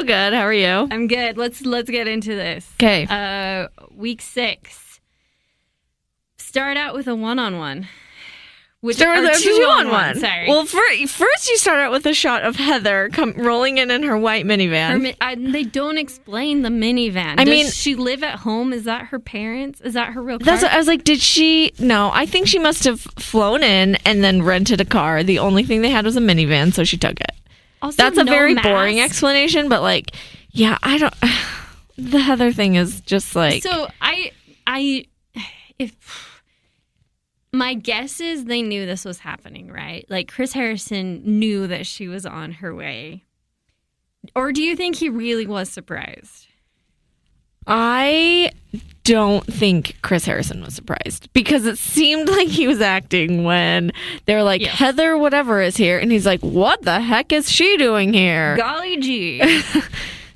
So good. How are you? I'm good. Let's let's get into this. 'Kay. Uh, week six. Start out with a one-on-one. Which Start with a two two on on one. Sorry. Well, fir- first you start out with a shot of Heather come rolling in in her white minivan. Her mi- I, they don't explain the minivan. I Does mean- she live at home? Is that her parents? Is that her real car? That's what I was like. Did she? No, I think she must have flown in and then rented a car. The only thing they had was a minivan, so she took it. Also, That's a no very mask. boring explanation, but like, yeah, I don't. The Heather thing is just like. So I, I, if my guess is they knew this was happening, right? Like Chris Harrison knew that she was on her way, or do you think he really was surprised? I don't think Chris Harrison was surprised because it seemed like he was acting when they're like, Yes. Heather, whatever, is here. And he's like, what the heck is she doing here? Golly gee!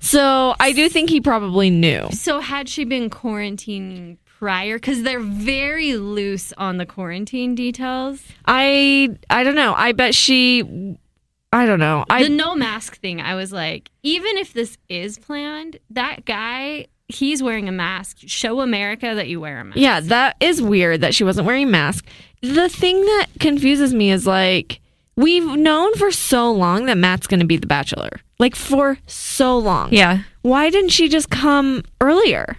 So I do think he probably knew. so had she been quarantining prior? Because they're very loose on the quarantine details. I I don't know. I bet she. I don't know. I the no mask thing, I was like, even if this is planned, that guy. He's wearing a mask. Show America that you wear a mask. yeah, that is weird that she wasn't wearing a mask. The thing that confuses me is like we've known for so long that Matt's going to be the Bachelor. Like for so long. Yeah. Why didn't she just come earlier?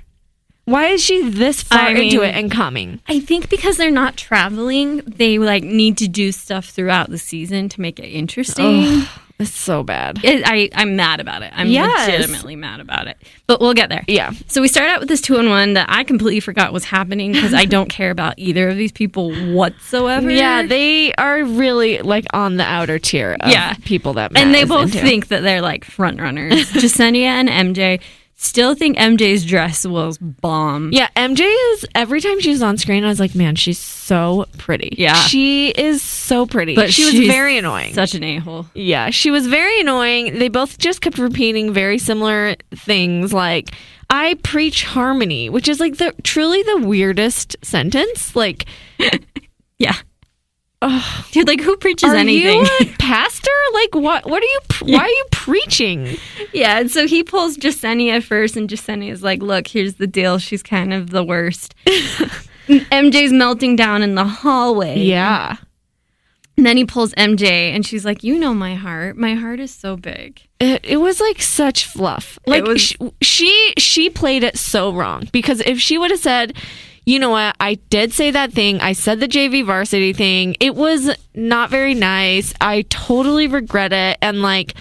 Why is she this far I into it and coming? I think because they're not traveling, they like need to do stuff throughout the season to make it interesting. Ugh, it's so bad. It, I I'm mad about it. I'm Yes. legitimately mad about it. But we'll get there. Yeah. So we start out with this two on one that I completely forgot was happening because I don't care about either of these people whatsoever. Yeah, they are really like on the outer tier of Yeah. people that Matt and they both into. think that they're like front runners. Jessenia and MJ still think MJ's dress was bomb. Yeah, MJ is every time she's on screen, I was like, man, she's so pretty. Yeah. she is so pretty. But she was very annoying. Such an a hole. yeah, she was very annoying. They both just kept repeating very similar things, like "I preach harmony," which is like the truly the weirdest sentence. Like, Yeah. Ugh, Dude, like who preaches are anything? pastor? Like, what? What are you? pr- Why are you preaching? Yeah, and so he pulls Jessenia first, and Jessenia's like, "Look, here's the deal. She's kind of the worst." MJ's melting down in the hallway. Yeah. And then he pulls MJ, and she's like, "You know my heart. My heart is so big." It, it was like such fluff. Like was- sh- she she played it so wrong because if she would have said, "You know what? I did say that thing. I said the JV varsity thing. It was not very nice. I totally regret it." And like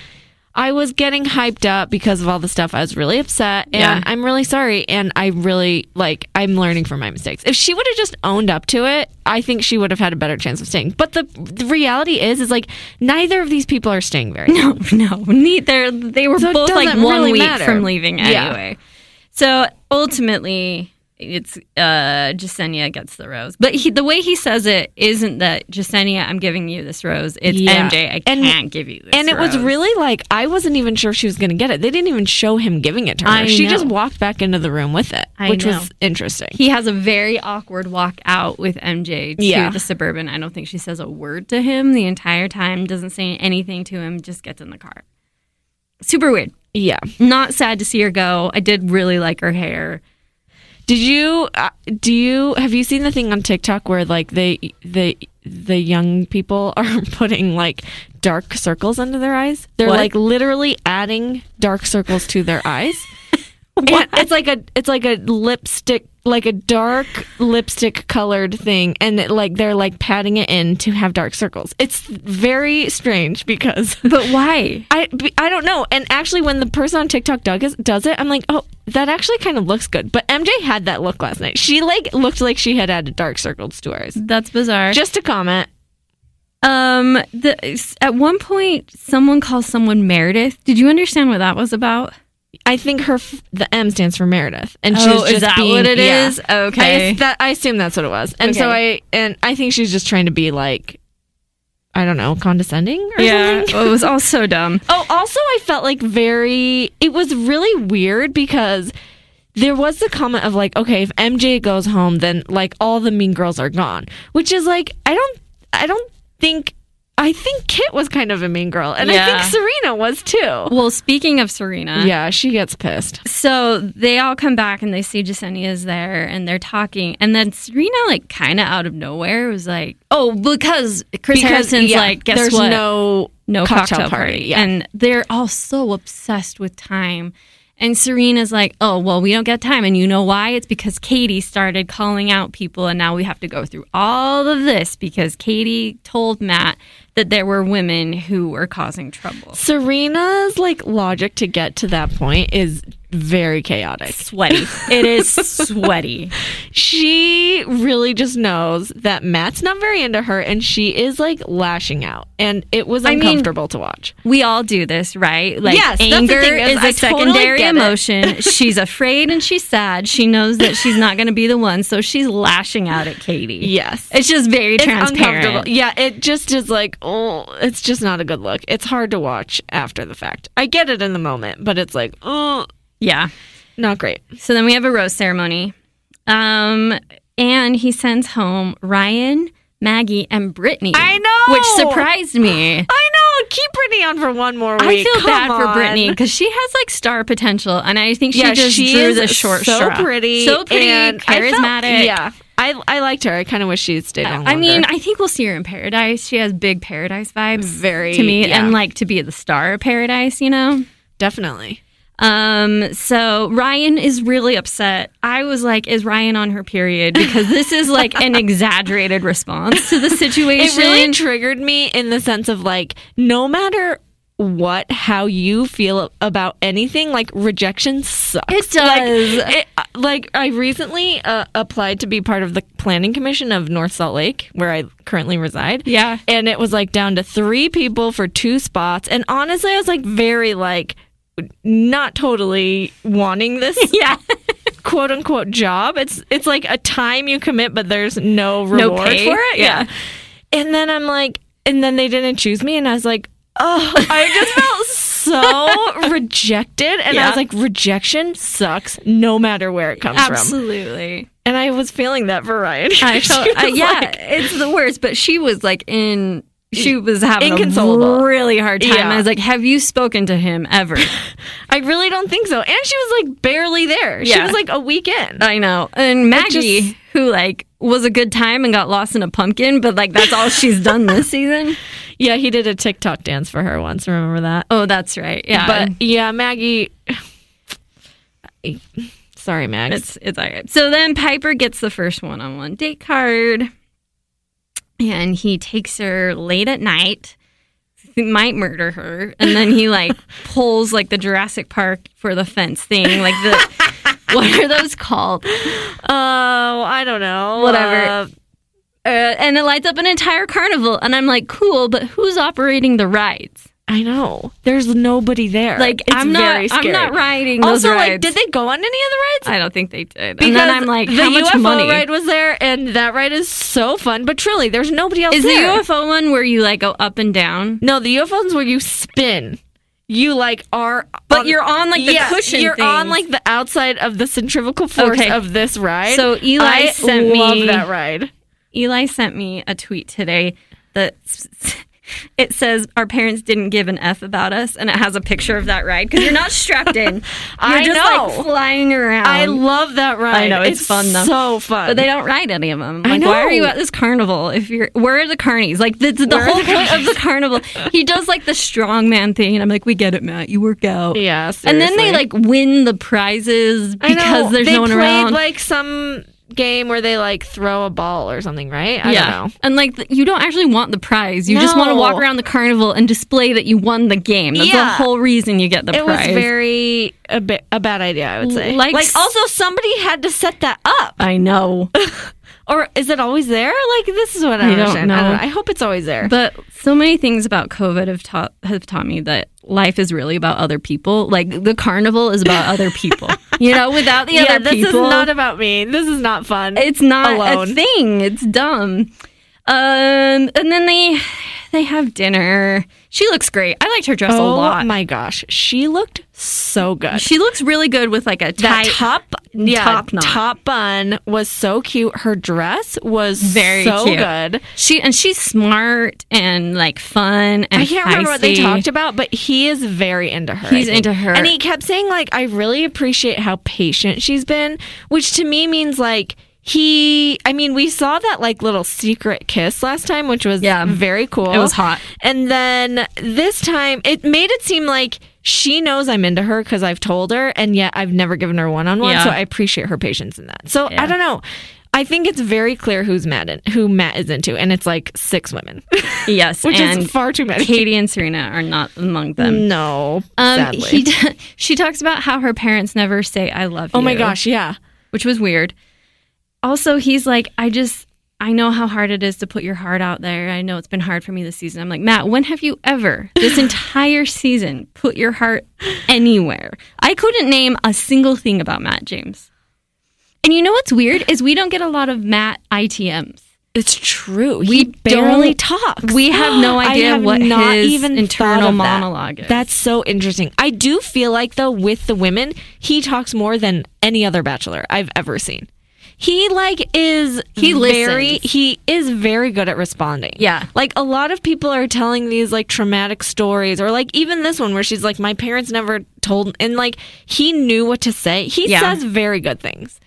I was getting hyped up because of all the stuff. I was really upset and Yeah. I'm really sorry and I really like I'm learning from my mistakes. If she would have just owned up to it, I think she would have had a better chance of staying. But the the reality is is like neither of these people are staying very long. No, no, neither. They were So both like one really week matter. from leaving Yeah. anyway. So ultimately, it's uh Jessenia gets the rose, but he, the way he says it isn't that Jessenia, I'm giving you this rose. It's Yeah. MJ, I And- can't give you this. And it was really like I wasn't even sure she was going to get it. They didn't even show him giving it to her. I she know. just walked back into the room with it, I which know. was interesting. He has a very awkward walk out with MJ to Yeah. the suburban. I don't think she says a word to him the entire time. Doesn't say anything to him. Just gets in the car. Super weird. yeah. Not sad to see her go. I did really like her hair. Did you uh, do you have you seen the thing on TikTok where like they the the young people are putting like dark circles under their eyes? They're What? like literally adding dark circles to their eyes. It's like a it's like a lipstick like a dark lipstick colored thing and it, like they're like patting it in to have dark circles. It's very strange because But why? I I don't know. And actually, when the person on TikTok does does it, I'm like, oh, that actually kind of looks good. But MJ had that look last night. She like looked like she had added dark circles to hers. That's bizarre. Just a comment, Um, the, at one point, someone calls someone Meredith. Did you understand what that was about? I think her f- the M stands for Meredith, and she's Oh, just is that being, what it yeah. is? Okay. I, that, I assume that's what it was, and so I and I think she's just trying to be like, I don't know, condescending or something. Yeah. It was all so dumb. Oh, also, I felt like very. It was really weird because there was the comment of like, okay, if MJ goes home, then like all the mean girls are gone, which is like, I don't, I don't think I think Kit was kind of a mean girl, and I think Serena was too. Well, speaking of Serena, Yeah, she gets pissed. So they all come back and they see Jessenia's there and they're talking. And then Serena, like, kind of out of nowhere, was like, oh, because Chris Harrison's yeah, like, guess there's what? no no cocktail cocktail, party, party. yeah. And they're all so obsessed with time. And Serena's like, oh, well, we don't get time. And you know why? It's because Katie started calling out people. And now we have to go through all of this because Katie told Matt that there were women who were causing trouble. Serena's like logic to get to that point is very chaotic. Sweaty. it is sweaty. She really just knows that Matt's not very into her and she is like lashing out. And it was I mean- uncomfortable to watch. we all do this, right? Like Yes, anger is is I a totally secondary emotion. she's afraid and she's sad. She knows that she's not going to be the one, so she's lashing out at Katie. Yes. It's just very It's uncomfortable. transparent. Yeah, it just is like, oh, it's just not a good look. It's hard to watch after the fact. I get it in the moment, but it's like, oh, Yeah. not great. So then we have a rose ceremony. Um and he sends home Ryan, Maggie, and Brittany. I know! Which surprised me. I know. Keep Brittany on for one more week. I feel Come bad for. Brittany because she has like star potential, and I think she yeah, just she drew the short so straw. pretty, so pretty, and I felt- charismatic. yeah, I I liked her. I kind of wish she stayed on. I mean. I think we'll see her in Paradise. She has big Paradise vibes, Very, to me, yeah. and like to be the star of Paradise. You know. definitely. Um. So Ryan is really upset. I was like, "Is Ryan on her period?" Because this is like an exaggerated response to the situation. It really triggered me in the sense of like, no matter what, how you feel about anything, like rejection sucks. It does. Like, it, like I recently uh, applied to be part of the planning commission of North Salt Lake, where I currently reside. Yeah. and it was like down to three people for two spots, and honestly, I was like very like not totally wanting this yeah. quote unquote job. It's it's like a time you commit, but there's no No reward pay? for it. Yeah. And then I'm like, and then they didn't choose me, and I was like, oh, I just felt so rejected, and I was like, rejection sucks, no matter where it comes from. Absolutely. And I was feeling that variety. I felt, uh, yeah, like- it's the worst. But she was like in. She was having Inconsolable. a really hard time. Yeah. I was like, "Have you spoken to him ever?" I really don't think so. And she was like barely there. She was like a weekend. I know. And Maggie, just- who like was a good time and got lost in a pumpkin, but like that's all she's done this season. Yeah, he did a TikTok dance for her once. Remember that? Oh, that's right. Yeah, But yeah, Maggie. Sorry, Max. it's it's all right. So then Piper gets the first one-on-one date card, and he takes her late at night. He might murder her, and then he like pulls like the Jurassic Park for the fence thing, like the what are those called? Oh, I don't know. Whatever. Uh, Uh, and it lights up an entire carnival, and I'm like, cool, but who's operating the rides? I know. There's nobody there. Like it's I'm not, I'm not riding those Also, rides. like, did they go on any of the rides? I don't think they did. and then I'm like, the how much UFO money? ride was there, and that ride is so fun. But truly, there's nobody else Is there. the UFO one where you like go up and down? No, the UFO one's where you spin. You like are, But you're on, like, the yeah, cushion You're on like the outside of the centrifugal force Okay. of this ride. So Eli I sent love me- that ride. Eli sent me a tweet today that it says our parents didn't give an F about us, and it has a picture of that ride because you're not strapped in. You're I just know. like flying around. I love that ride. I know, it's fun, though. So fun. But they don't ride any of them. I know. why are you at this carnival? If you're, where are the carnies? Like, the, the, the whole the point of the carnival, he does like the strongman thing, and I'm like, we get it, Matt. You work out. yeah, And then they like win the prizes because there's they no one played around. like some game where they like throw a ball or something, right? I yeah, don't know. and like you don't actually want the prize. You just want to walk around the carnival and display that you won the game. That's the whole reason you get the prize. It was very a, bit, a bad idea, I would say. Like Like, also somebody had to set that up, I know, or is it always there? Like this is what I, I don't understand. I know. don't know. I hope it's always there. but so many things about COVID have taught have taught me that life is really about other people. Like the carnival is about other people. You know, without the yeah, other this people, is not about me. This is not fun. it's not alone. a thing. It's dumb. Um, and then they they have dinner. She looks great. I liked her dress a Oh lot. my gosh, she looked so good. She looks really good with like a that top, yeah, top knot. top bun was so cute. Her dress was Very so cute. good. She and she's smart and like fun and I can't remember what they talked about, but he is very into her. He's into her. and he kept saying like, "I really appreciate how patient she's been," which to me means like. He, I mean, we saw that like little secret kiss last time, which was Yeah. very cool. It was hot. And then this time, it made it seem like she knows I'm into her because I've told her, and yet I've never given her one on one. So I appreciate her patience in that. So Yeah. I don't know. I think it's very clear who's Matt in, who Matt is into, and it's like six women, Yes, which and is far too many. Katie and Serena are not among them. no, Um, sadly. he she talks about how her parents never say "I love you." oh my gosh, yeah. which was weird. Also, he's like, I just, I know how hard it is to put your heart out there. I know it's been hard for me this season. I'm like, Matt, when have you ever, this entire season, put your heart anywhere? I couldn't name a single thing about Matt James. And you know what's weird is we don't get a lot of Matt ITMs. It's true. We he barely don't- we have no idea have what not his even internal of that. monologue is. That's so interesting. I do feel like though with the women, he talks more than any other bachelor I've ever seen. He like is He very listens. he is very good at responding. Yeah. Like a lot of people are telling these like traumatic stories or like even this one where she's like my parents never told and like he knew what to say. He Yeah. says very good things.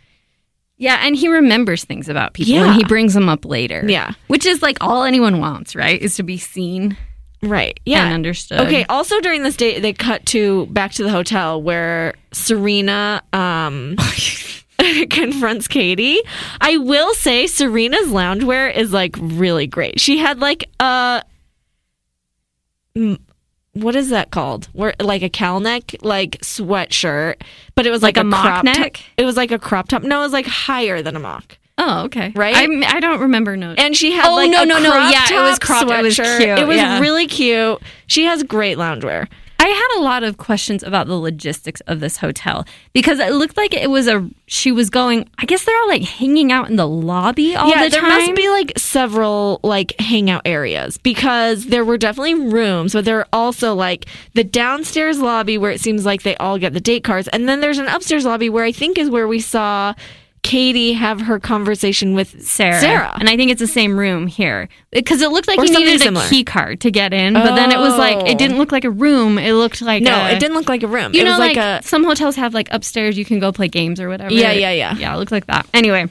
Yeah, and he remembers things about people Yeah. and he brings them up later. Yeah. Which is like all anyone wants, right? Is to be seen Right. Yeah. and understood. Okay. Also, during this date, they cut to back to the hotel where Serena um, confronts Katie. I will say Serena's loungewear is like really great. She had like a what is that called? Where like a cowl neck, like sweatshirt, but it was like, Like a mock crop top- neck? It was like a crop top. No, it was like higher than a mock. Oh, okay. Right? I'm, I don't remember no. And she had Oh, like no, a no, no. crop Yeah, it was top cropped. It was cute. It was Yeah. really cute. She has great loungewear. I had a lot of questions about the logistics of this hotel because it looked like it was a. She was going. I guess they're all like hanging out in the lobby all yeah, the time. there must be like several like hangout areas because there were definitely rooms, but there are also like the downstairs lobby where it seems like they all get the date cards, and then there's an upstairs lobby where I think is where we saw Katie have her conversation with Sarah. Sarah. And I think it's the same room here because it looked like Or you needed similar. a key card to get in, but then it was like Oh. it didn't oh. look like a room. It looked like no, a- it didn't look like a room. You it know, was like, like, a some hotels have like upstairs you can go play games or whatever. Yeah, yeah, yeah. Yeah, it looked like that. Anyway,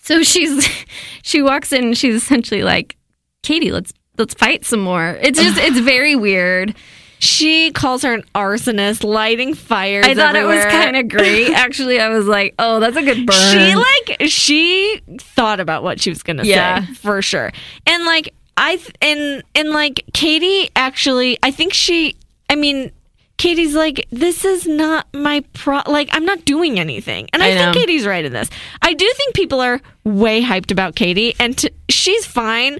so she's she walks in and she's essentially like, Katie, let's let's fight some more. It's just it's very weird. She calls her an arsonist, lighting fires. I thought it was kind of great. Actually, I was like, oh, that's a good burn. She like she thought about what she was gonna Yeah. say for sure, and like I th- and and like Katie actually, I think she. I mean, Katie's like, this is not my pro. Like, I'm not doing anything, and I, I think Katie's right in this. I do think people are way hyped about Katie, and t- she's fine.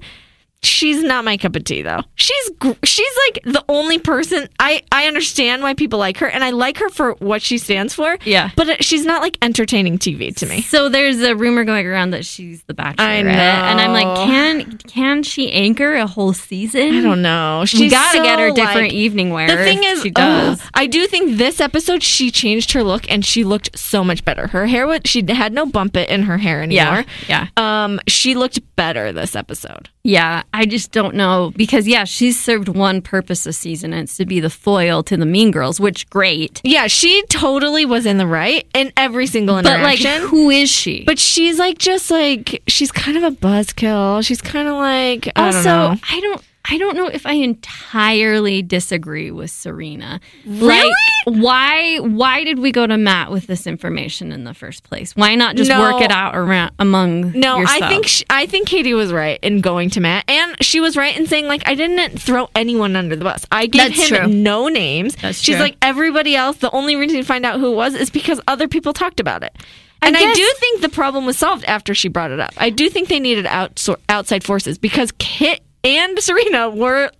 She's not my cup of tea though. She's she's like the only person I I understand why people like her and I like her for what she stands for. Yeah. But she's not like entertaining TV to me. So there's a rumor going around that she's the bachelorette, I know. and I'm like, can can she anchor a whole season? I don't know. She's We gotta so, get her different like- evening wear. The thing is, she does. I do think this episode she changed her look and she looked so much better. Her hair was she had no bump it in her hair anymore. Yeah. yeah, Um, she looked better this episode. yeah. I just don't know because yeah, she's served one purpose this season, and it's to be the foil to the Mean Girls, which great. Yeah, she totally was in the right in every single But like, who is she? But she's like just like she's kind of a buzzkill. She's kind of like I also, don't know. I don't. I don't know if I entirely disagree with Serena. Really? Like, why? Why did we go to Matt with this information in the first place? Why not just No. work it out around among? No, I think sh I think Katie was right in going to Matt, and she was right in saying like I didn't throw anyone under the bus. I gave That's him true. no names. That's She's true. like everybody else. The only reason to find out who it was is because other people talked about it. And I, do think the problem was solved after she brought it up. I do think they needed outsor- outside forces because Kit and Serena were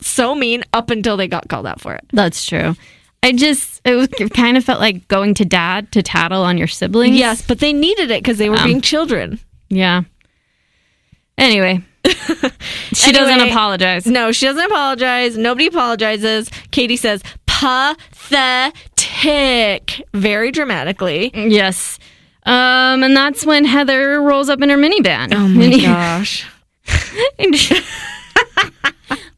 so mean up until they got called out for it. That's true. I just it, was, it kind of felt like going to dad to tattle on your siblings. Yes, but they needed it because they were Um, being children. Yeah. Anyway, She doesn't apologize. No, she doesn't apologize. Nobody apologizes. Katie says, pathetic. Very dramatically. Yes. Um, and that's when Heather rolls up in her minivan. Oh my gosh.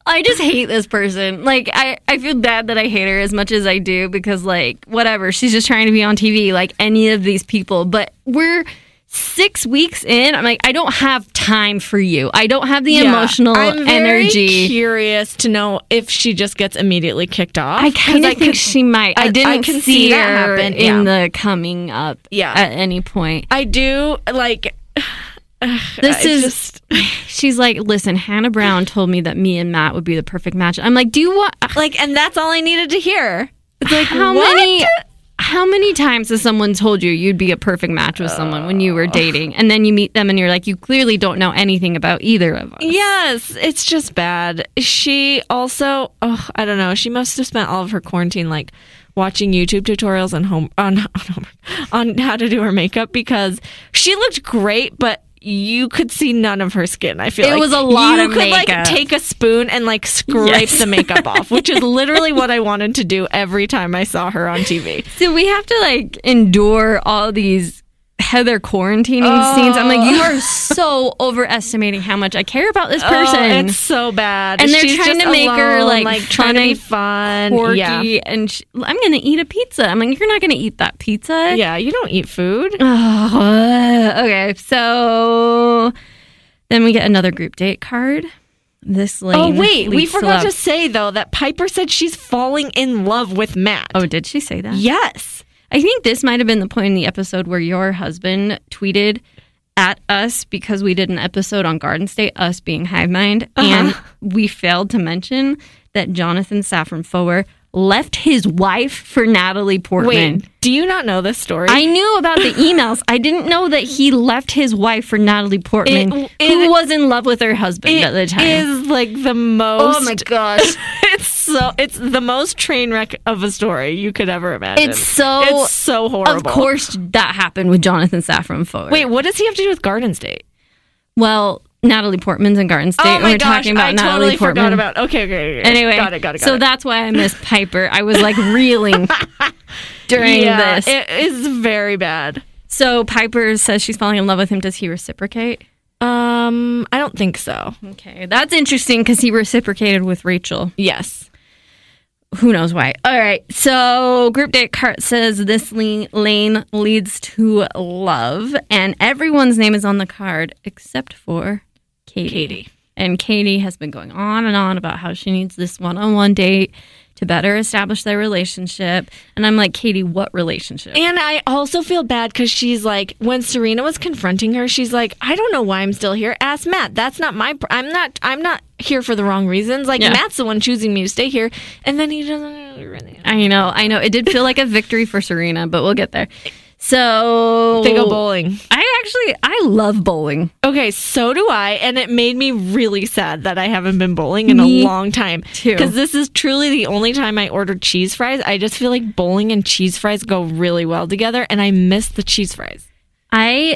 I just hate this person. Like I, I feel bad that I hate her as much as I do because like whatever, she's just trying to be on TV like any of these people. But we're six weeks in. I'm like, I don't have time for you. I don't have the Yeah. emotional I'm very energy. Curious to know if she just gets immediately kicked off. I kind of think could- she might. I, I- didn't I see, see that her happen, in yeah. the coming up Yeah. at any point. I do like. This I is just- she's like, listen, Hannah Brown told me that me and Matt would be the perfect match. I'm like, do you want like, and that's all I needed to hear. It's like how what? many how many times has someone told you you'd be a perfect match with someone when you were oh. dating and then you meet them and you're like you clearly don't know anything about either of us Yes, it's just bad. She also, oh, I don't know. She must have spent all of her quarantine like watching YouTube tutorials on home on on, on how to do her makeup because she looked great, but you could see none of her skin. I feel like. It like was a lot you of could like take a spoon and like scrape Yes. the makeup off, which is literally what I wanted to do every time I saw her on TV. so we have to like endure all these Heather quarantining Oh. scenes. I'm like, you are oh. so overestimating how much I care about this oh, person. Oh, it's so bad, And they're She's trying to make her, alone, like, trying to be fun quirky, Yeah, and she, I'm gonna eat a pizza. I'm like, you're not gonna eat that pizza. yeah. You don't eat food. Oh, okay, so then we get another group date card. This lane. Oh wait, we forgot to say though that Piper said she's falling in love with Matt. Oh, did she say that? yes. I think this might have been the point in the episode where your husband tweeted at us because we did an episode on Garden State, us being Hive Mind, and uh-huh. we failed to mention that Jonathan Safran Foer left his wife for Natalie Portman. Wait, do you not know this story? I knew about the emails. I didn't know that he left his wife for Natalie Portman, It- who was in love with her husband at the time. is like the most. oh my gosh. it's so it's the most train wreck of a story you could ever imagine. It's so- it's so horrible. Of course, that happened with Jonathan Safran Foer. Wait, what does he have to do with Garden State? well, Natalie Portman's in Garden State. oh my we're gosh, talking about I Natalie totally Portman. forgot about. Okay, okay, okay. Anyway, got it, got it, got so it. that's why I missed Piper. I was like reeling during yeah, this. it is very bad. so Piper says she's falling in love with him. Does he reciprocate? Um, I don't think so. Okay, that's interesting because he reciprocated with Rachel. Yes. Who knows why? All right. So group date cart says this lane leads to love, and everyone's name is on the card except for Katie. Katie. And Katie has been going on and on about how she needs this one-on-one date to better establish their relationship. And I'm like, Katie, what relationship? And I also feel bad because she's like, when Serena was confronting her, she's like, I don't know why I'm still here. Ask Matt. That's not my. Pr- I'm not. I'm not here for the wrong reasons. Like Yeah. Matt's the one choosing me to stay here, and then he doesn't really. I know, I know. It did feel like a victory for Serena, but we'll get there. So They go bowling. I actually I love bowling. Okay, so do I, and it made me really sad that I haven't been bowling in Me a long time. too. Because this is truly the only time I ordered cheese fries. I just feel like bowling and cheese fries go really well together, and I miss the cheese fries. I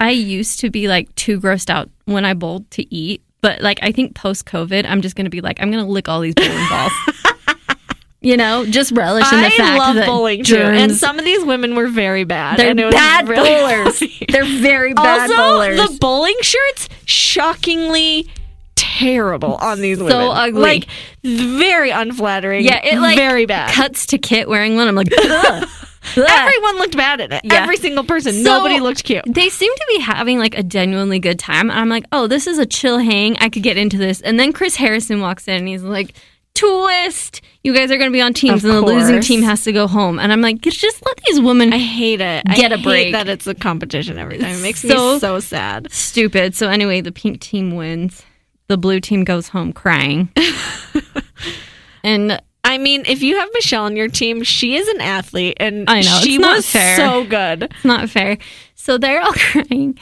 I used to be like too grossed out when I bowled to eat, but like I think post COVID, I'm just gonna be like I'm gonna lick all these bowling balls. you know, just relish in the I fact love that bowling too, germs, and some of these women were very bad. they're and it was bad really bowlers. funny. They're very bad also, bowlers. the bowling shirts shockingly terrible on these women. So ugly. like very unflattering. yeah, it like very bad. Cuts to Kit wearing one. I'm like, ugh. Ugh. Everyone looked bad at it. Yeah. Every single person. So- Nobody looked cute. They seem to be having like a genuinely good time. And I'm like, oh, this is a chill hang. I could get into this. And then Chris Harrison walks in and he's like, twist. You guys are going to be on teams Of and the losing team has to go home. And I'm like, just let these women I hate it. Get I a break. Hate that it's a competition every time. It makes So- me so sad. stupid. So anyway, the pink team wins. The blue team goes home crying. and I mean, if you have Michelle on your team, she is an athlete, and I know, she was fair. so good. it's not fair. So they're all crying.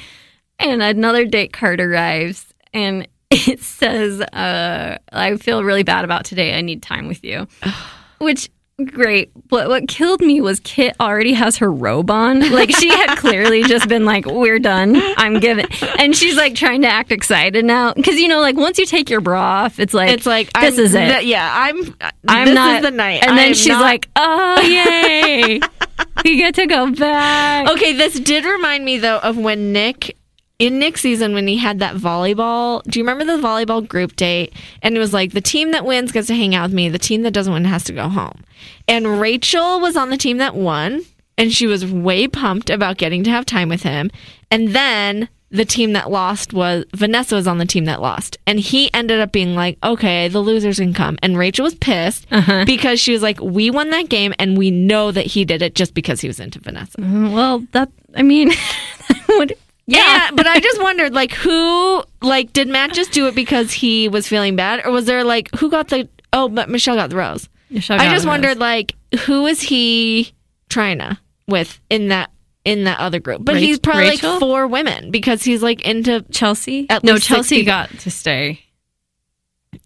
And another date card arrives and it says, uh, I feel really bad about today. I need time with you. Which great. But what killed me was Kit already has her robe on. Like she had clearly just been like, "We're done. I'm giving," and she's like trying to act excited now because you know, like once you take your bra off, it's like It's like this I'm- is it. th- yeah, I'm. I'm this not is the night. And then she's not- like, "Oh yay, we get to go back." Okay, this did remind me though of when Nick in Nick's season when he had that volleyball. Do you remember the volleyball group date? And it was like the team that wins gets to hang out with me. The team that doesn't win has to go home. And Rachel was on the team that won, and she was way pumped about getting to have time with him. And then the team that lost was Vanessa was on the team that lost, and he ended up being like, "Okay, the losers can come." And Rachel was pissed uh-huh. because she was like, "We won that game, and we know that he did it just because he was into Vanessa." Mm-hmm. Well, that I mean, would Yeah, but I just wondered, like, who, like, did Matt just do it because he was feeling bad, or was there like who got the? Oh, but Michelle got the rose. Michelle I got just the wondered, rose. like, who is he trying to with in that in that other group? But Rach- he's probably Rachel? like four women because he's like into. Chelsea. At no, least six Chelsea people. got to stay.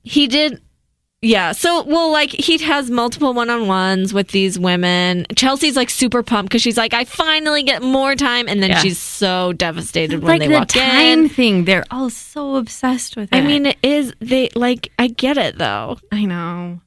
He did. Yeah, so well, like he has multiple one-on-ones with these women. Chelsea's like super pumped because she's like, I finally get more time, and then Yeah. she's so devastated when like they the walk time in. thing, they're all so obsessed with it. I mean, it is they like I get it though. I know.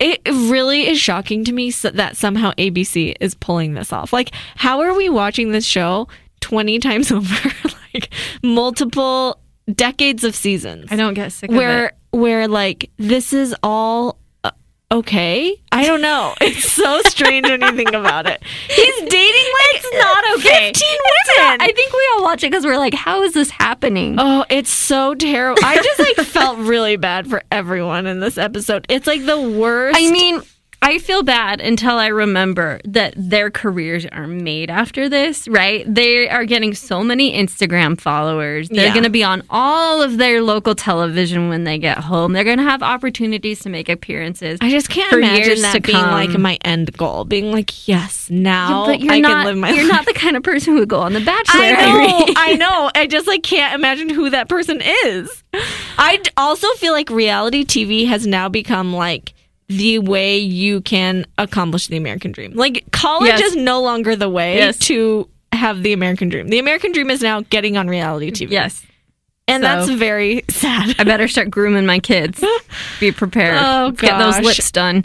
It really is shocking to me that somehow ABC is pulling this off. Like, how are we watching this show twenty times over, like multiple decades of seasons, I don't get sick of where it. Where like this is all uh, okay? I don't know. It's so strange when you think about it. He's dating like It's not okay. fifteen women. not- I think we all watch it because we're like, how is this happening? Oh, it's so terrible. I just like felt really bad for everyone in this episode. It's like the worst. I mean, I feel bad until I remember that their careers are made after this, right? They are getting so many Instagram followers. They're Yeah. going to be on all of their local television when they get home. They're going to have opportunities to make appearances. I just can't for imagine that being like come. my end goal. Being like, yes, now you're I not. can live my you're life. not the kind of person who would go on The Bachelor. I know, I know. I just like can't imagine who that person is. I also feel like reality TV has now become like the way you can accomplish the American dream. Like college Yes. is no longer the way Yes. to have the American dream. The American dream is now getting on reality TV. yes. and So- that's very sad. I better start grooming my kids. Be prepared. Oh, Get those lips done.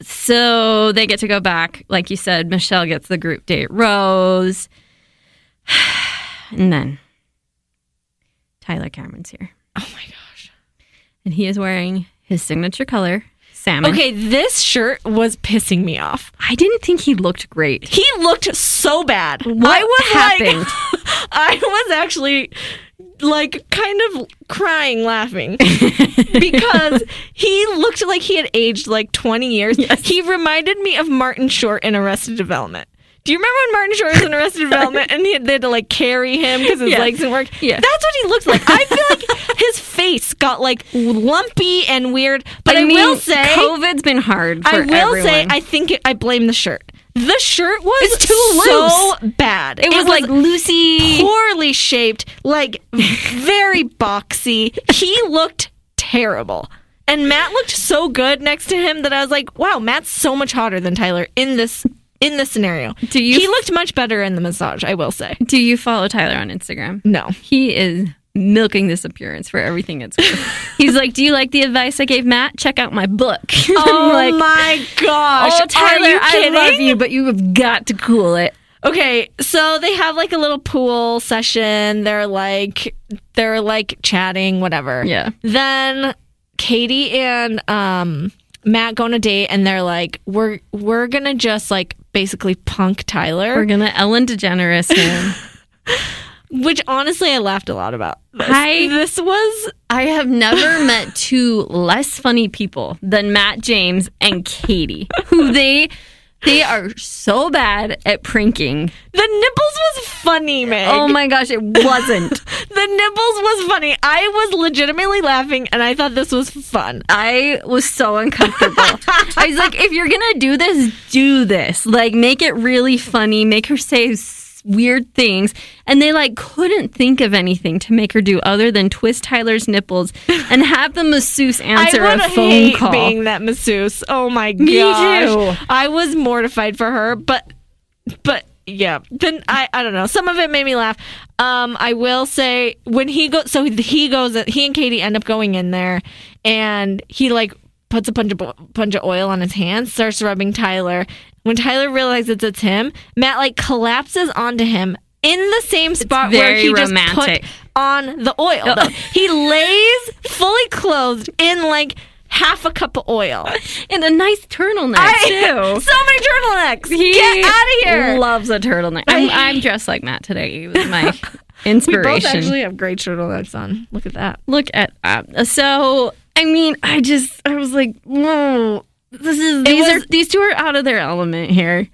So they get to go back. Like you said, Michelle gets the group date rose. And then Tyler Cameron's here. Oh my gosh. And he is wearing his signature color, salmon. Okay, this shirt was pissing me off. I didn't think he looked great. He looked so bad. What I was happened? like I was actually like kind of crying laughing because he looked like he had aged like 20 years. He reminded me of Martin Short in Arrested Development. Do you remember when Martin Short was in Arrested Development and he had, they had to like carry him because his Yes. legs didn't work? Yes. That's what he looked like. I feel like his face got like lumpy and weird. But I, mean, will say, COVID's been hard for I will everyone. say, I think it, I blame the shirt. The shirt was It's too so bad. it was like Lucy. poorly shaped, like very boxy. He looked terrible. And Matt looked so good next to him that I was like, wow, Matt's so much hotter than Tyler in this in this scenario. Do you- He looked much better in the massage, I will say. Do you follow Tyler on Instagram? No. He is milking this appearance for everything it's worth. He's like, "Do you like the advice I gave Matt? Check out my book." Oh like, my gosh. "Oh, Tyler, I love you, but you have got to cool it." Okay, so they have like a little pool session. They're like they're like chatting, whatever. Yeah. Then Katie and um Matt go on a date and they're like, We're we're gonna just like basically punk Tyler. We're gonna Ellen DeGeneres him. which honestly I laughed a lot about. This, I- this was I have never met two less funny people than Matt James and Katie, who they they are so bad at pranking. the nipples was funny, Meg. Oh my gosh, it wasn't. the nipples was funny. I was legitimately laughing, and I thought this was fun. I was so uncomfortable. I was like, if you're gonna do this, do this. Like, make it really funny. Make her say s- weird things. And they like couldn't think of anything to make her do other than twist Tyler's nipples and have the masseuse answer I a phone hate call. being that masseuse. Oh my Me too. I was mortified for her, but but yeah, then I I don't know. Some of it made me laugh. Um, I will say when he goes, so he goes, he and Katie end up going in there, and he like puts a bunch of bunch of oil on his hands, starts rubbing Tyler. When Tyler realizes it's him, Matt like collapses onto him in the same spot where he just romantic. put on the oil. though. He lays fully clothed in like half a cup of oil. and a nice turtleneck I- too. so many turtlenecks. He Get out of here. Loves a turtleneck. I'm, I'm dressed like Matt today. He was my inspiration. we both actually have great turtlenecks on. Look at that. Look at that. So I mean, I just I was like, whoa, this is these was- are these two are out of their element here.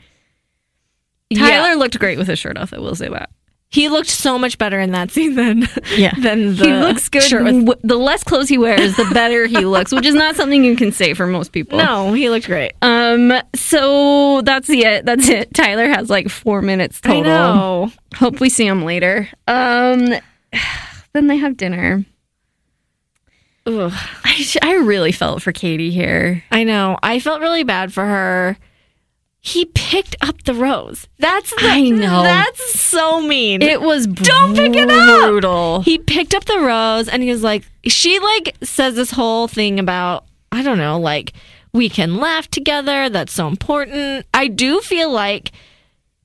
Tyler looked great with his shirt off. I will say that. He looked so much better in that scene than Yeah. than the he looks good. shirt with- W- the less clothes he wears, the better he looks, which is not something you can say for most people. No, he looked great. Um. So that's it. That's it. Tyler has like four minutes total. I know. Hope we see him later. Um. Then they have dinner. Ugh. I I really felt for Katie here. I know. I felt really bad for her. He picked up the rose. That's the, I know. That's so mean. It was Don't pick it up! brutal. he picked up the rose and he was like she like says this whole thing about i don't know like we can laugh together that's so important i do feel like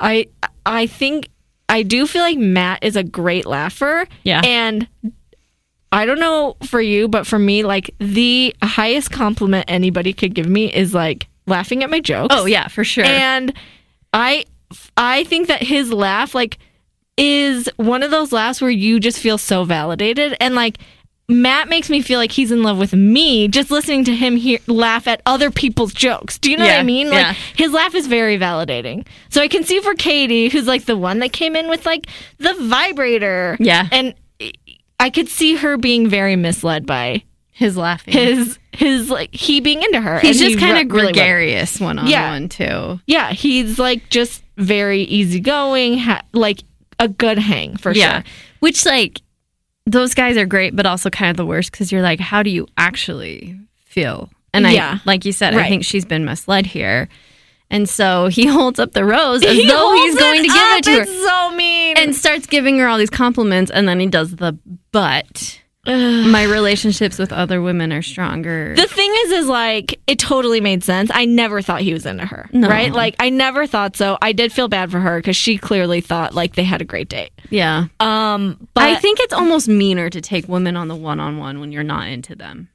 i i think i do feel like matt is a great laugher Yeah. and i don't know for you but for me like the highest compliment anybody could give me is like laughing at my jokes Oh yeah, for sure. and I I think that his laugh like is one of those laughs where you just feel so validated and like Matt makes me feel like he's in love with me just listening to him hear, laugh at other people's jokes. Do you know what I mean? Like yeah. his laugh is very validating. So I can see for Katie, who's like the one that came in with like the vibrator. Yeah. And I could see her being very misled by his laughing. his his like he being into her. He's just he kind of gregarious one on Yeah. one too. Yeah, he's like just very easygoing, ha- like a good hang for yeah. sure. Which like those guys are great, but also kind of the worst because you're like, how do you actually feel? And Yeah. I, like you said, I think she's been misled here. And so he holds up the rose as He though he's going to give up. it to her. It's so mean. and starts giving her all these compliments and then he does the but my relationships with other women are stronger the thing is, is like it totally made sense. I never thought he was into her, No. right? Like I never thought so. I did feel bad for her because she clearly thought like they had a great date. yeah Um, but i think it's almost meaner to take women on the one-on-one when you're not into them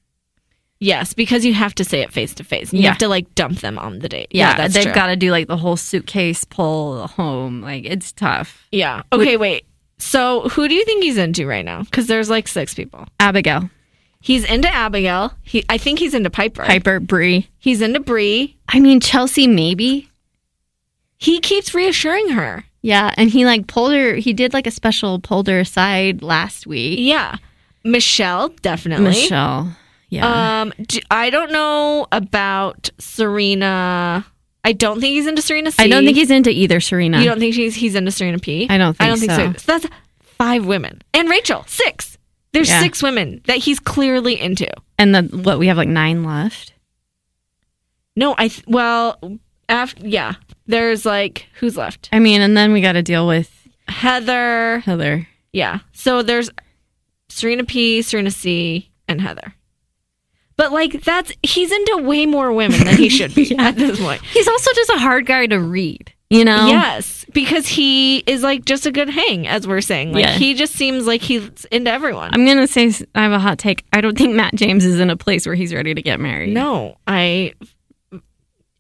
yes, because you have to say it face to face. You Yeah. have to like dump them on the date. yeah, that's they've got to do like the whole suitcase pull home like it's tough Yeah. Okay, wait. So who do you think he's into right now? Because there's like six people. abigail He's into Abigail. He, I think he's into Piper. piper brie He's into Bri. i mean chelsea maybe He keeps reassuring her. yeah and he like pulled her he did like a special pulled her aside last week Yeah. Michelle, definitely. michelle yeah Um, d I don't know about Serena. I don't think he's into Serena C. i don't think he's into either serena You don't think she's he's into Serena P? I don't I don't think think so. so. So that's five women and Rachel six. There's Yeah. six women that he's clearly into. and then what we have like nine left No, I th- well after yeah. There's like who's left? I mean, and then we got to deal with Heather. Heather. Yeah. So there's Serena P, Serena C, and Heather. But like that's he's into way more women than he should be Yeah. at this point. He's also just a hard guy to read, you know? Yes, because he is like just a good hang, as we're saying. Like Yeah. he just seems like he's into everyone. I'm going to say I have a hot take. I don't think Matt James is in a place where he's ready to get married. no, I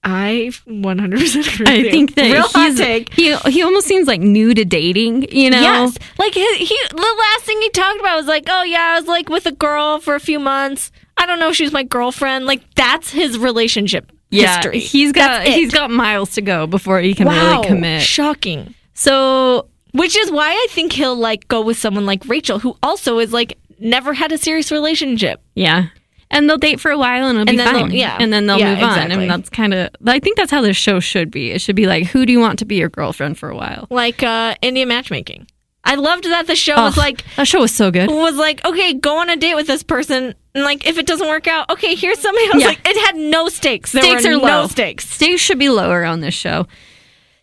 I 100% agree. I think that real hot take. he he almost seems like new to dating. You know? Yes, like he, he. The last thing he talked about was like, oh yeah, I was like with a girl for a few months. I don't know if she's my girlfriend. Like that's his relationship Yeah, history. he's got he's got miles to go before he can wow, really commit. Shocking. So Which is why I think he'll like go with someone like Rachel, who also is like never had a serious relationship. yeah, and they'll date for a while and it'll And be fine. yeah. and then they'll Yeah, move on. exactly. And that's kind of I think that's how this show should be. It should be like, who do you want to be your girlfriend for a while? Like uh Indian matchmaking. I loved that the show was Oh, like that show was so good. was like, okay, go on a date with this person. And like if it doesn't work out, okay, here's somebody else. Yeah. Like it had no stakes. There Stakes are no low. stakes. Stakes should be lower on this show.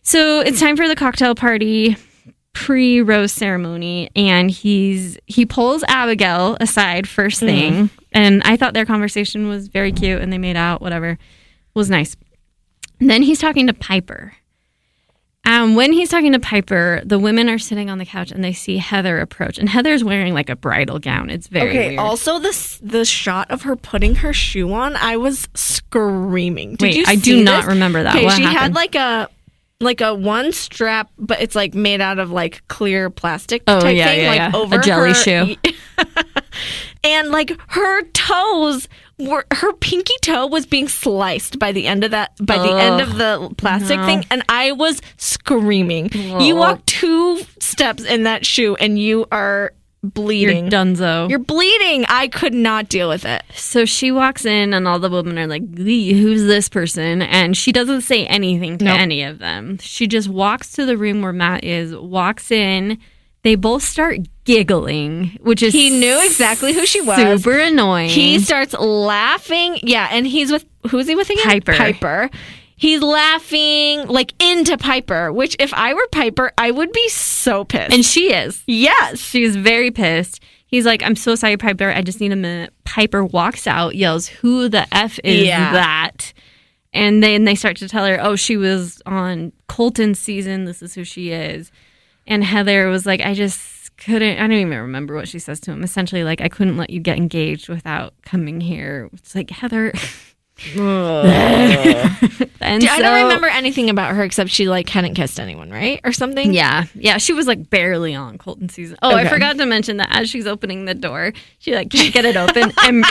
So it's time for the cocktail party pre rose ceremony and he's he pulls Abigail aside first mm-hmm. thing and I thought their conversation was very cute and they made out whatever it was nice. Then he's talking to Piper. Um, when he's talking to Piper, the women are sitting on the couch and they see Heather approach, and Heather's wearing like a bridal gown. It's very Okay. weird. Also, this the shot of her putting her shoe on, I was screaming. Did Wait, I do not this? remember that. Okay, What she had like a like a one strap, but it's like made out of like clear plastic. Oh, type yeah, thing, yeah, like yeah. A over jelly her- shoe. and like her toes were her pinky toe was being sliced by the end of that by the end of the plastic no. thing and i was screaming you walk two steps in that shoe and you are You're bleeding donezo. You're bleeding i could not deal with it So she walks in, and all the women are like, "Who's this person?" And she doesn't say anything to Nope. any of them. She just walks to the room where Matt is. Walks in. They both start giggling, which is He knew exactly who she was. Super annoying. he starts laughing yeah and he's with who's he with again Piper. piper he's laughing like into piper which if i were piper i would be so pissed and she is. yes She's very pissed. He's like, "I'm so sorry, Piper. I just need a minute." Piper walks out, yells, "Who the f is Yeah. that?" And then they start to tell her, "Oh, she was on Colton's season. This is who she is." And Heather was like, "I just couldn't. I don't even remember what she says to him. Essentially, like, I couldn't let you get engaged without coming here." It's like Heather. and I don't remember anything about her except she like hadn't kissed anyone, right? Or something. Yeah, yeah, she was like barely on Colton season. Oh, I forgot to mention that as she's opening the door, she like can't get it open, and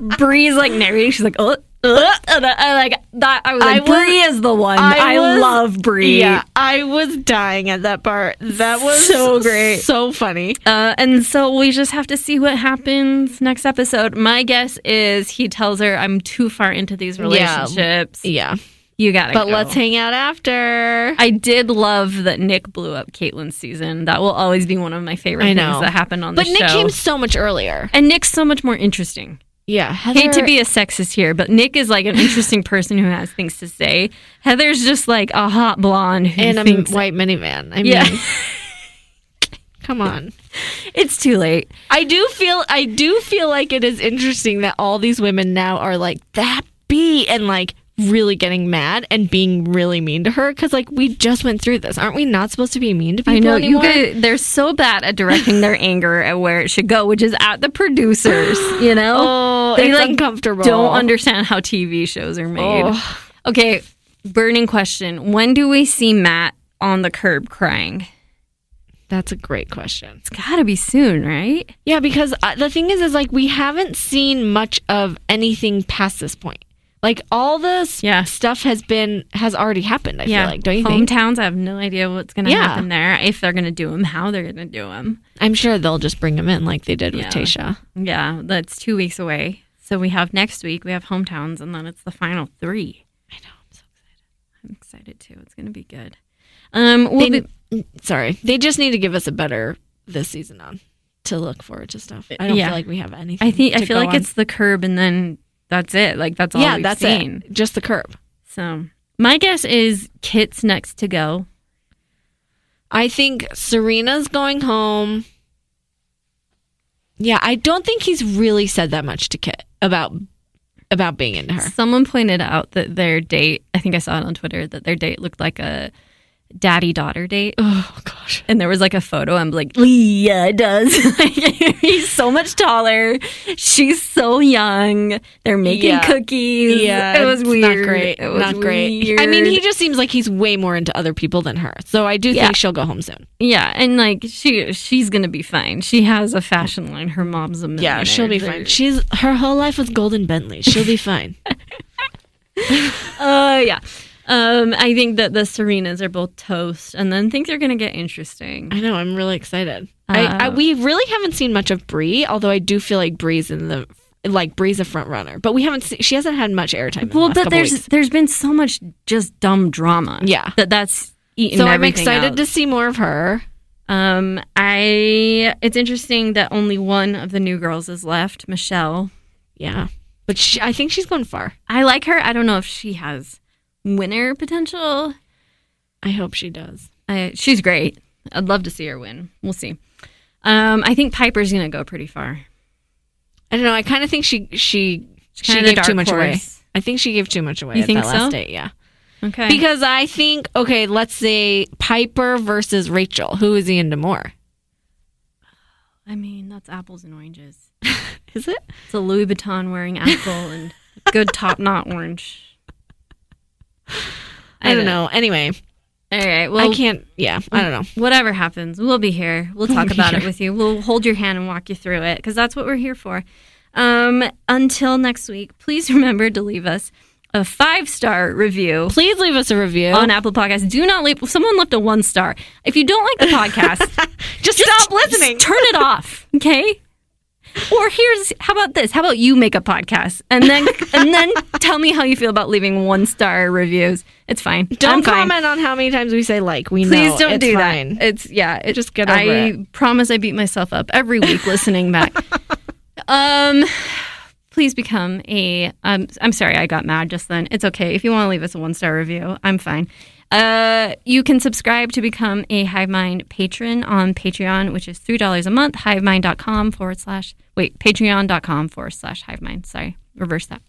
Bri's like narrating. She's like, oh, uh, and I, I like that. I was I like, was- Bri is the one. I, I was- love Bri. Yeah, I was dying at that part. That was So great. so funny. Uh, and so we just have to see what happens next episode. My guess is he tells her, "I'm too far into these relationships. Yeah, You gotta but go." let's hang out after. I did love that Nick blew up Kaitlyn's season. That will always be one of my favorite things that happened on but the show. But Nick came so much earlier. and Nick's so much more interesting. Yeah, hate to be a sexist here, but Nick is like an interesting person who has things to say. Heather's just like a hot blonde who in a thinks white minivan. I Yeah. mean, come on. it's too late. I do feel I do feel like it is interesting that all these women now are like that B and like really getting mad and being really mean to her because like we just went through this. Aren't we not supposed to be mean to people I know anymore? you guys. They're so bad at directing their anger at where it should go, which is at the producers. You know, Oh, they like uncomfortable. don't understand how TV shows are made. Oh. Okay, burning question: When do we see Matt on the curb crying? That's a great question. It's got to be soon, right? Yeah, because uh, the thing is, is like we haven't seen much of anything past this point. Like all this Yeah. stuff has been has already happened. I feel like, don't you think? Hometowns, I have no idea what's going to Yeah. happen there. If they're going to do them, how they're going to do them. I'm sure they'll just bring them in like they did Yeah. with Tayshia. Yeah, that's two weeks away. So we have next week, we have hometowns, and then it's the final three. I know. I'm so excited. I'm excited too. It's going to be good. Um, we'll They- be, Sorry, they just need to give us a better this season on to look forward to stuff. I don't Yeah. feel like we have anything. I think I feel like on. it's the curb, and then that's it. Like that's all yeah, we've that's seen. it. Just the curb. So my guess is Kit's next to go. I think Serena's going home. Yeah, I don't think he's really said that much to Kit about about being into her. Someone pointed out that their date. I think I saw it on Twitter that their date looked like a daddy daughter date. Oh gosh. And there was like a photo. I'm like, yeah, it does. He's so much taller. She's so young. They're making Yeah. cookies. Yeah, it was weird. Not great. It was not great. weird. I mean, he just seems like he's way more into other people than her. So I do Yeah. think she'll go home soon. yeah, and like she she's gonna be fine. She has a fashion line. Her mom's a millionaire. Yeah, she'll be They're- fine. She's her whole life was golden Bentley. She'll be fine. Uh, yeah. Um, I think that the Serenas are both toast, and then things are gonna get interesting. I know. I'm really excited. I, I Uh, we really haven't seen much of Bri, although I do feel like Bri's in the like Bri's a front runner, but we haven't. Seen, she hasn't had much airtime. the Well, last but there's weeks. there's been so much just dumb drama. Yeah. that that's eaten. so I'm excited out. to see more of her. Um, I it's interesting that only one of the new girls is left, Michelle. Yeah, but she, I think she's going far. I like her. I don't know if she has winner potential. I hope she does. I, she's great. I'd love to see her win. We'll see. Um, I think Piper's gonna go pretty far. I don't know. I kind of think she she she gave too much away. I think she gave too much away. You think that last so? date, yeah. Okay, Because I think okay, let's say Piper versus Rachel. Who is he into more? I mean that's apples and oranges. Is it? It's a Louis Vuitton wearing apple and good top knot orange. I don't know. Anyway, All right. Well, I can't. Yeah, I don't know. whatever happens, we'll be here. We'll talk be about it with you. We'll hold your hand and walk you through it because that's what we're here for. Um, until next week, please remember to leave us a five star review Please leave us a review. on Apple Podcasts. Do not leave. Someone left a one star. If you don't like the podcast, just, stop listening. just turn it off. Okay. Or here's how about this? How about you make a podcast and then and then tell me how you feel about leaving one star reviews. It's fine. Don't I'm fine. comment on how many times we say like. We know. Please know. don't It's do fine. that. It's yeah. It, Just get over I it. promise I beat myself up every week listening back. um, please become a. Um, I'm sorry, I got mad just then. It's okay if you want to leave us a one star review. I'm fine. Uh, you can subscribe to become a HiveMind patron on Patreon, which is three dollars a month. HiveMind.com forward slash wait Patreon.com forward slash HiveMind. Sorry, reverse that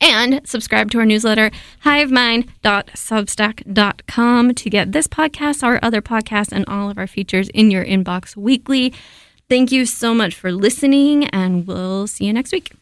and subscribe to our newsletter, hivemind.substack.com, to get this podcast, our other podcasts, and all of our features in your inbox weekly. Thank you so much for listening, and we'll see you next week.